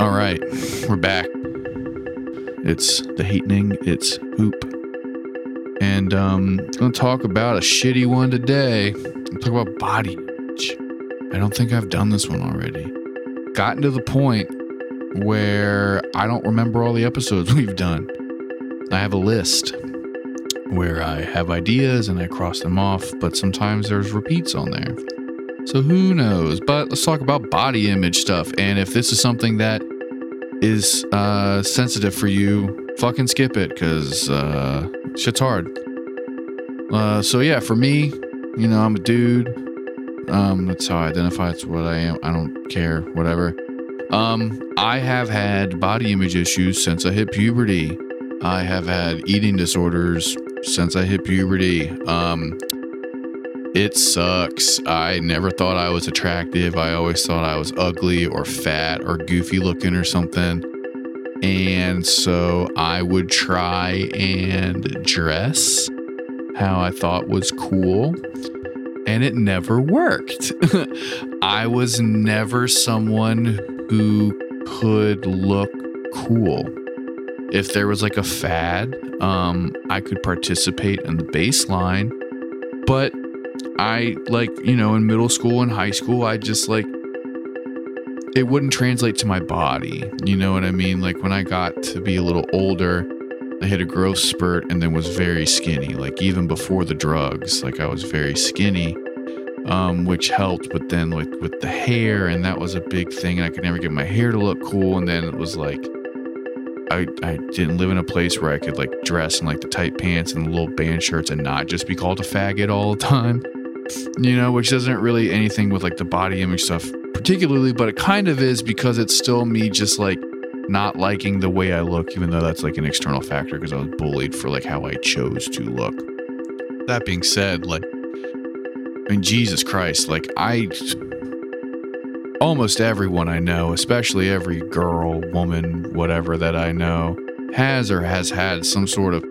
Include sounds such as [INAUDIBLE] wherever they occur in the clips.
All right, we're back. It's the heatening. It's hoop, and um, I'm gonna talk about a shitty one today. I'm talk about body image. I don't think I've done this one already. Gotten to the point where I don't remember all the episodes [LAUGHS] we've done. I have a list where I have ideas and I cross them off, but sometimes there's repeats on there. So who knows? But let's talk about body image stuff. And if this is something that is uh, sensitive for you, fucking skip it because uh, shit's hard. Uh, so yeah, for me, you know, I'm a dude. Um, that's how I identify. It's what I am. I don't care. Whatever. Um, I have had body image issues since I hit puberty. I have had eating disorders since I hit puberty. Um, it sucks. I never thought I was attractive. I always thought I was ugly or fat or goofy looking or something. And so I would try and dress how I thought was cool. And it never worked. [LAUGHS] I was never someone who could look cool. If there was like a fad, um, I could participate in the baseline, but I like, you know, in middle school and high school, I just like it wouldn't translate to my body. You know what I mean? Like when I got to be a little older, I hit a growth spurt and then was very skinny. Like even before the drugs, like I was very skinny, um, which helped. But then like with the hair, and that was a big thing. And I could never get my hair to look cool. And then it was like I, I didn't live in a place where I could like dress in like the tight pants and the little band shirts and not just be called a faggot all the time. You know, which doesn't really anything with like the body image stuff particularly, but it kind of is because it's still me just like not liking the way I look, even though that's like an external factor because I was bullied for like how I chose to look. That being said, like, I mean, Jesus Christ, like, I almost everyone I know, especially every girl, woman, whatever that I know, has or has had some sort of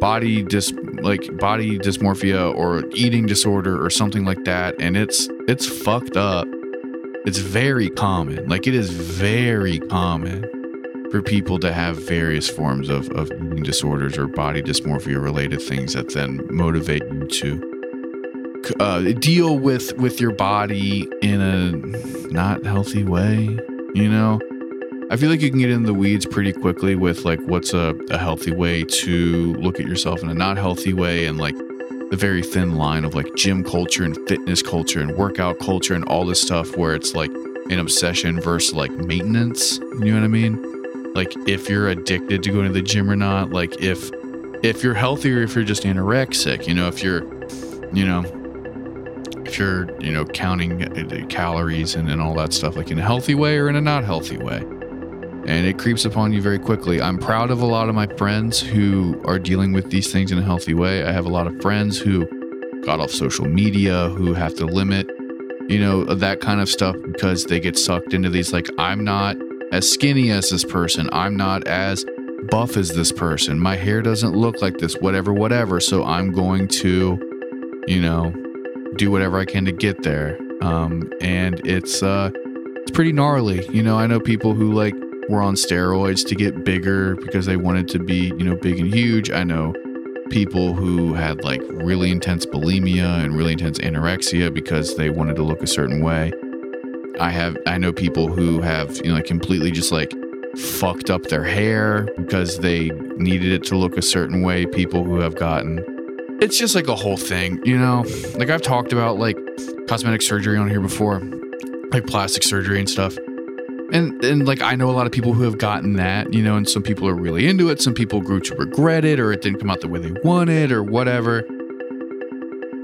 body dis like body dysmorphia or eating disorder or something like that and it's it's fucked up. It's very common. Like it is very common for people to have various forms of, of eating disorders or body dysmorphia related things that then motivate you to uh, deal with with your body in a not healthy way you know i feel like you can get in the weeds pretty quickly with like what's a, a healthy way to look at yourself in a not healthy way and like the very thin line of like gym culture and fitness culture and workout culture and all this stuff where it's like an obsession versus like maintenance you know what i mean? Like if you're addicted to going to the gym or not like if if you're healthy or if you're just anorexic you know if you're you know if you're you know counting uh, calories and, and all that stuff like in a healthy way or in a not healthy way and it creeps upon you very quickly. I'm proud of a lot of my friends who are dealing with these things in a healthy way. I have a lot of friends who got off social media who have to limit you know that kind of stuff because they get sucked into these like i'm not as skinny as this person. I'm not as buff as this person. My hair doesn't look like this whatever whatever. So i'm going to you know do whatever I can to get there. Um, and it's uh, it's pretty gnarly. You know, I know people who like were on steroids to get bigger because they wanted to be, you know, big and huge. I know people who had like really intense bulimia and really intense anorexia because they wanted to look a certain way. I have I know people who have, you know, like completely just like fucked up their hair because they needed it to look a certain way. People who have gotten it's just like a whole thing, you know? Like I've talked about like cosmetic surgery on here before, like plastic surgery and stuff. And and like I know a lot of people who have gotten that, you know, and some people are really into it, some people grew to regret it or it didn't come out the way they wanted or whatever.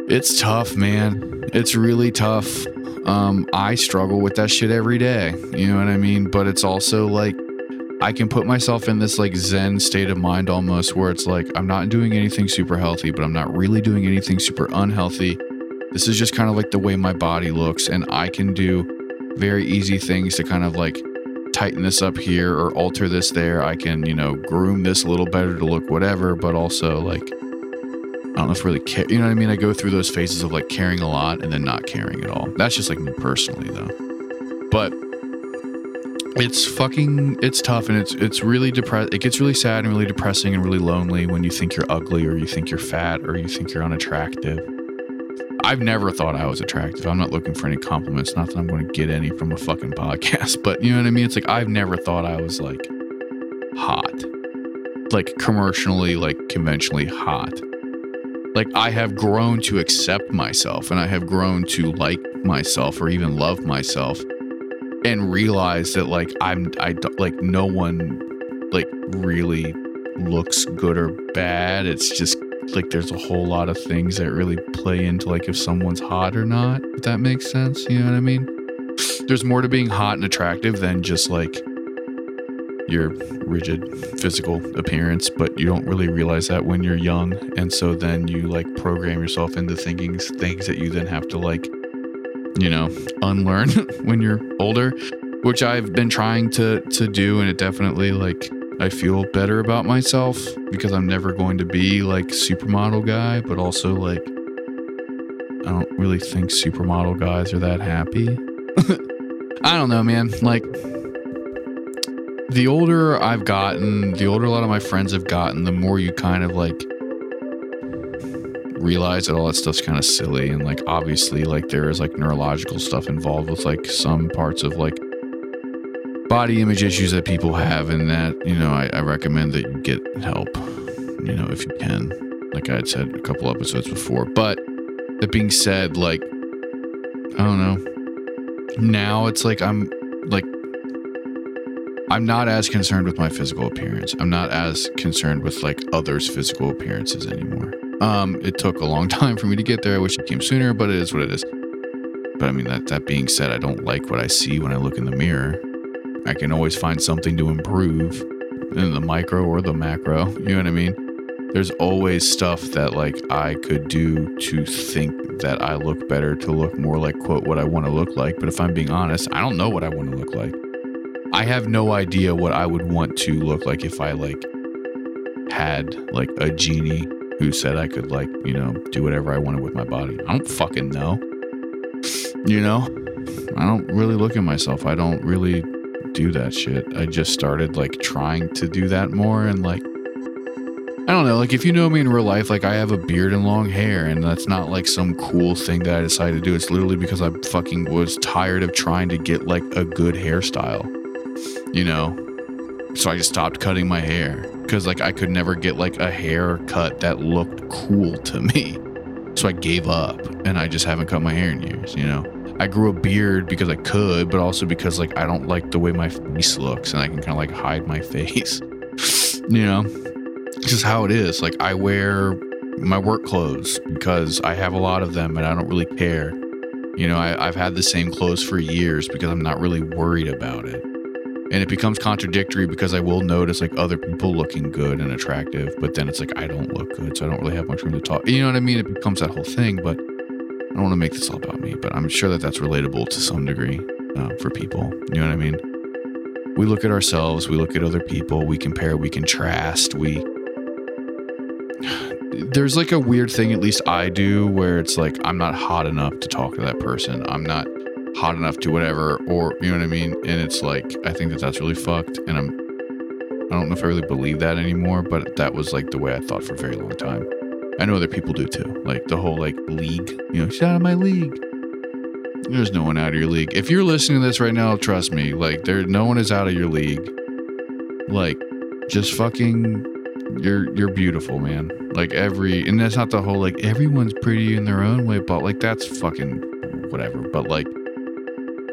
It's tough, man. It's really tough. Um I struggle with that shit every day, you know what I mean? But it's also like I can put myself in this like zen state of mind almost where it's like I'm not doing anything super healthy, but I'm not really doing anything super unhealthy. This is just kind of like the way my body looks, and I can do very easy things to kind of like tighten this up here or alter this there. I can, you know, groom this a little better to look whatever, but also like I don't know if really care. You know what I mean? I go through those phases of like caring a lot and then not caring at all. That's just like me personally, though. But it's fucking it's tough and it's it's really depressed it gets really sad and really depressing and really lonely when you think you're ugly or you think you're fat or you think you're unattractive i've never thought i was attractive. I'm not looking for any compliments not that i'm going to get any from a fucking [LAUGHS] podcast but you know what i mean? It's like i've never thought i was like hot. Like commercially like conventionally hot. Like i have grown to accept myself and i have grown to like myself or even love myself and realize that like I'm I don't like no one like really looks good or bad. It's just like there's a whole lot of things that really play into like if someone's hot or not. If that makes sense, you know what I mean? There's more to being hot and attractive than just like your rigid physical appearance, but you don't really realize that when you're young. And so then you like program yourself into thinking things that you then have to like you know, unlearn [LAUGHS] when you're older, which I've been trying to to do and it definitely like I feel better about myself because I'm never going to be like supermodel guy, but also like I don't really think supermodel guys are that happy. [LAUGHS] I don't know, man. Like the older I've gotten, the older a lot of my friends have gotten, the more you kind of like realize that all that stuff's kind of silly and like obviously like there is like neurological stuff involved with like some parts of like body image issues that people have and that you know I, I recommend that you get help you know if you can like i had said a couple episodes before but that being said like i don't know now it's like i'm like i'm not as concerned with my physical appearance i'm not as concerned with like others physical appearances anymore um, it took a long [LAUGHS] time for me to get there. I wish it came sooner, but it is what it is. But I mean, that, that being said, I don't like what I see when I look in the mirror. I can always find something to improve in the micro or the macro. You know what I mean? There's always stuff that like I could do to think that I look better, to look more like quote what I want to look like. But if I'm being honest, I don't know what I want to look like. I have no idea what I would want to look like if I like had like a genie who said I could like, you know, do whatever I wanted with my body. I don't fucking know. You know? I don't really look at myself. I don't really do that shit. I just started like trying to do that more and like I don't know, like if you know me in real life, like I have a beard and long hair, and that's not like some cool thing that I decided to do. It's literally because I fucking was tired of trying to get like a good hairstyle, you know? So I just stopped cutting my hair because like I could never get like a haircut that looked cool to me. So I gave up and I just haven't cut my hair in years, you know. I grew a beard because I could, but also because like I don't like the way my face looks and I can kind of like hide my [LAUGHS] face. you know. Just how it is. Like I wear my work clothes because I have a lot of them and I don't really care. You know, I, I've had the same clothes for years because I'm not really worried about it and it becomes contradictory because I will notice like other people looking good and attractive, but then it's like I don't look good, so I don't really have much room to talk. You know what I mean? It becomes that whole thing, but I don't want to make this all about me, but I'm sure that that's relatable to some degree uh, for people. You know what I mean? We look at ourselves, we look at other people, we compare, we contrast, we. [SIGHS] There's like a weird thing, at least I do, where it's like I'm not hot enough to talk to that person. I'm not hot enough to whatever, or you know what I mean? And it's like, I think that that's really fucked. And I'm, I don't know if I really believe that anymore, but that was like the way I thought for a very long time. I know other people do too. Like the whole like league, you know, she's out of my league. There's no one out of your league. If you're listening to this right now, trust me, like there, no one is out of your league. Like, just fucking, you're you're beautiful, man. Like every, and that's not the whole like everyone's pretty in their own way, but like that's fucking whatever. But like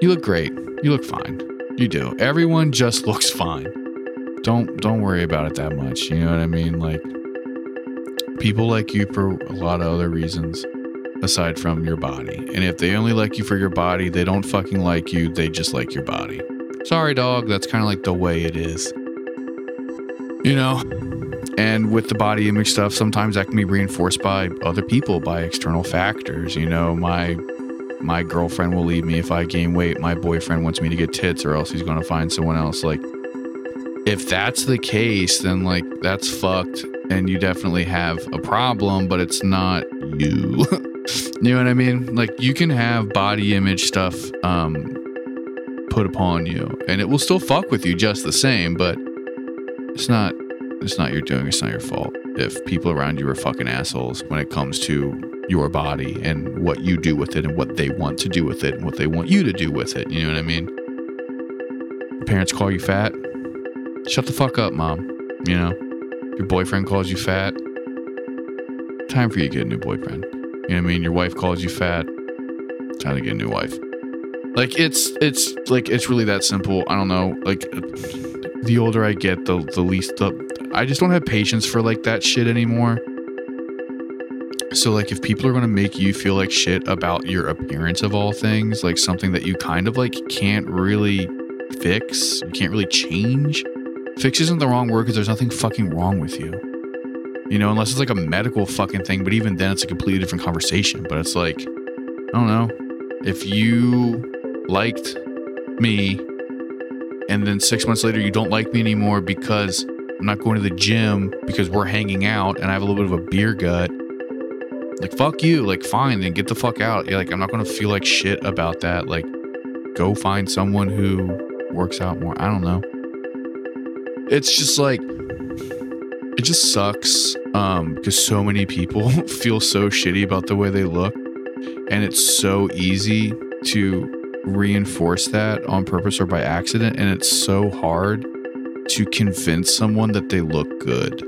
you look great. You look fine. You do. Everyone just [LAUGHS] looks fine. Don't don't worry about it that much. You know what I mean? Like people like you for a lot of other reasons aside from your body. And if they only like you for your body, they don't fucking like you. They just like your body. Sorry, dog. That's kind of like the way it is. You know? And with the body image stuff, sometimes that can be reinforced by other people, by external factors. You know, my my girlfriend will leave me if I gain weight. My boyfriend wants me to get tits, or else he's going to find someone else. Like, if that's the case, then like that's fucked, and you definitely have a problem, but it's not you. [LAUGHS] you know what I mean? Like, you can have body image stuff um, put upon you, and it will still fuck with you just the same. But it's not it's not your doing. It's not your fault if people around you are fucking assholes when it comes to your body and what you do with it and what they want to do with it and what they want you to do with it. You know what I mean? Parents call you fat. Shut the fuck up, mom. You know, your boyfriend calls you fat. Time for you to get a new boyfriend. You know what I mean? Your wife calls you fat. Time to get a new wife. Like it's it's like it's really that simple. I don't know. Like the older I get, the the least the I just don't have patience for like that shit anymore. So like if people are going to make you feel like shit about your appearance of all things, like something that you kind of like can't really fix, you can't really change. Fix isn't the wrong word because there's nothing fucking wrong with you. You know, unless it's like a medical fucking thing, but even then it's a completely different conversation. But it's like, I don't know. If you liked me and then six months later you don't like me anymore because I'm not going to the gym because we're hanging out and I have a little bit of a beer gut. Like, fuck you. Like, fine, then get the fuck out. Like, I'm not going to feel like shit about that. Like, go find someone who works out more. I don't know. It's just like, it just sucks um, because so many people [LAUGHS] feel so shitty about the way they look. And it's so easy to reinforce that on purpose or by accident. And it's so hard to convince someone that they look good.